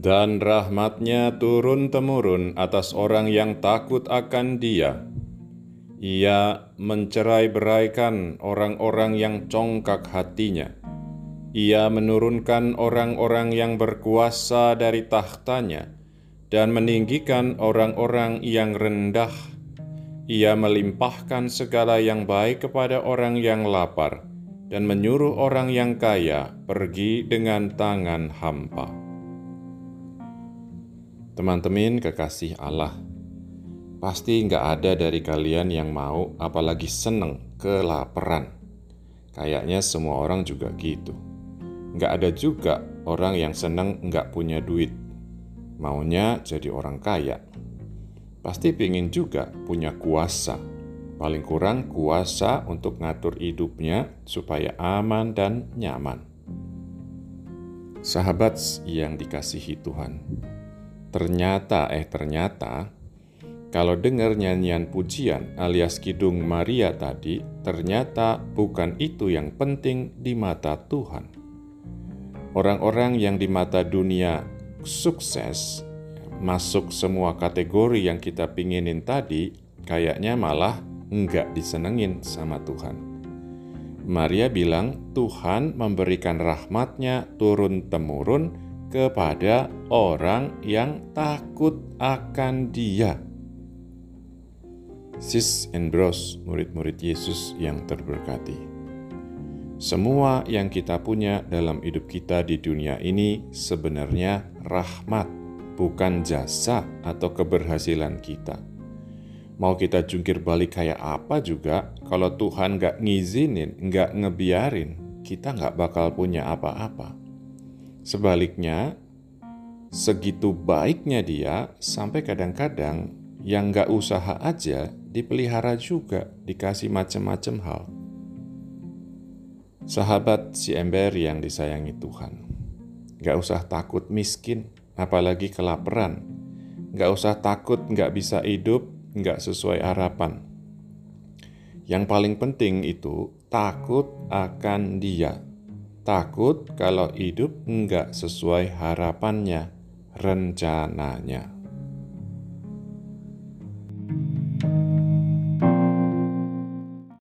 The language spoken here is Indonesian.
dan rahmatnya turun-temurun atas orang yang takut akan dia. Ia mencerai-beraikan orang-orang yang congkak hatinya. Ia menurunkan orang-orang yang berkuasa dari tahtanya dan meninggikan orang-orang yang rendah. Ia melimpahkan segala yang baik kepada orang yang lapar dan menyuruh orang yang kaya pergi dengan tangan hampa. Teman-teman kekasih Allah, pasti nggak ada dari kalian yang mau apalagi seneng kelaparan. Kayaknya semua orang juga gitu. Nggak ada juga orang yang seneng nggak punya duit. Maunya jadi orang kaya. Pasti pingin juga punya kuasa. Paling kurang kuasa untuk ngatur hidupnya supaya aman dan nyaman. Sahabat yang dikasihi Tuhan, Ternyata, eh ternyata, kalau dengar nyanyian pujian alias kidung Maria tadi, ternyata bukan itu yang penting di mata Tuhan. Orang-orang yang di mata dunia sukses, masuk semua kategori yang kita pinginin tadi, kayaknya malah enggak disenengin sama Tuhan. Maria bilang Tuhan memberikan rahmatnya turun-temurun kepada orang yang takut akan Dia. Sis and Bros, murid-murid Yesus yang terberkati. Semua yang kita punya dalam hidup kita di dunia ini sebenarnya rahmat, bukan jasa atau keberhasilan kita. Mau kita jungkir balik kayak apa juga, kalau Tuhan gak ngizinin, gak ngebiarin, kita gak bakal punya apa-apa. Sebaliknya, segitu baiknya dia sampai kadang-kadang yang gak usaha aja dipelihara juga, dikasih macam-macam hal. Sahabat si ember yang disayangi Tuhan, gak usah takut miskin, apalagi kelaparan. Gak usah takut gak bisa hidup, gak sesuai harapan. Yang paling penting itu takut akan dia takut kalau hidup nggak sesuai harapannya, rencananya.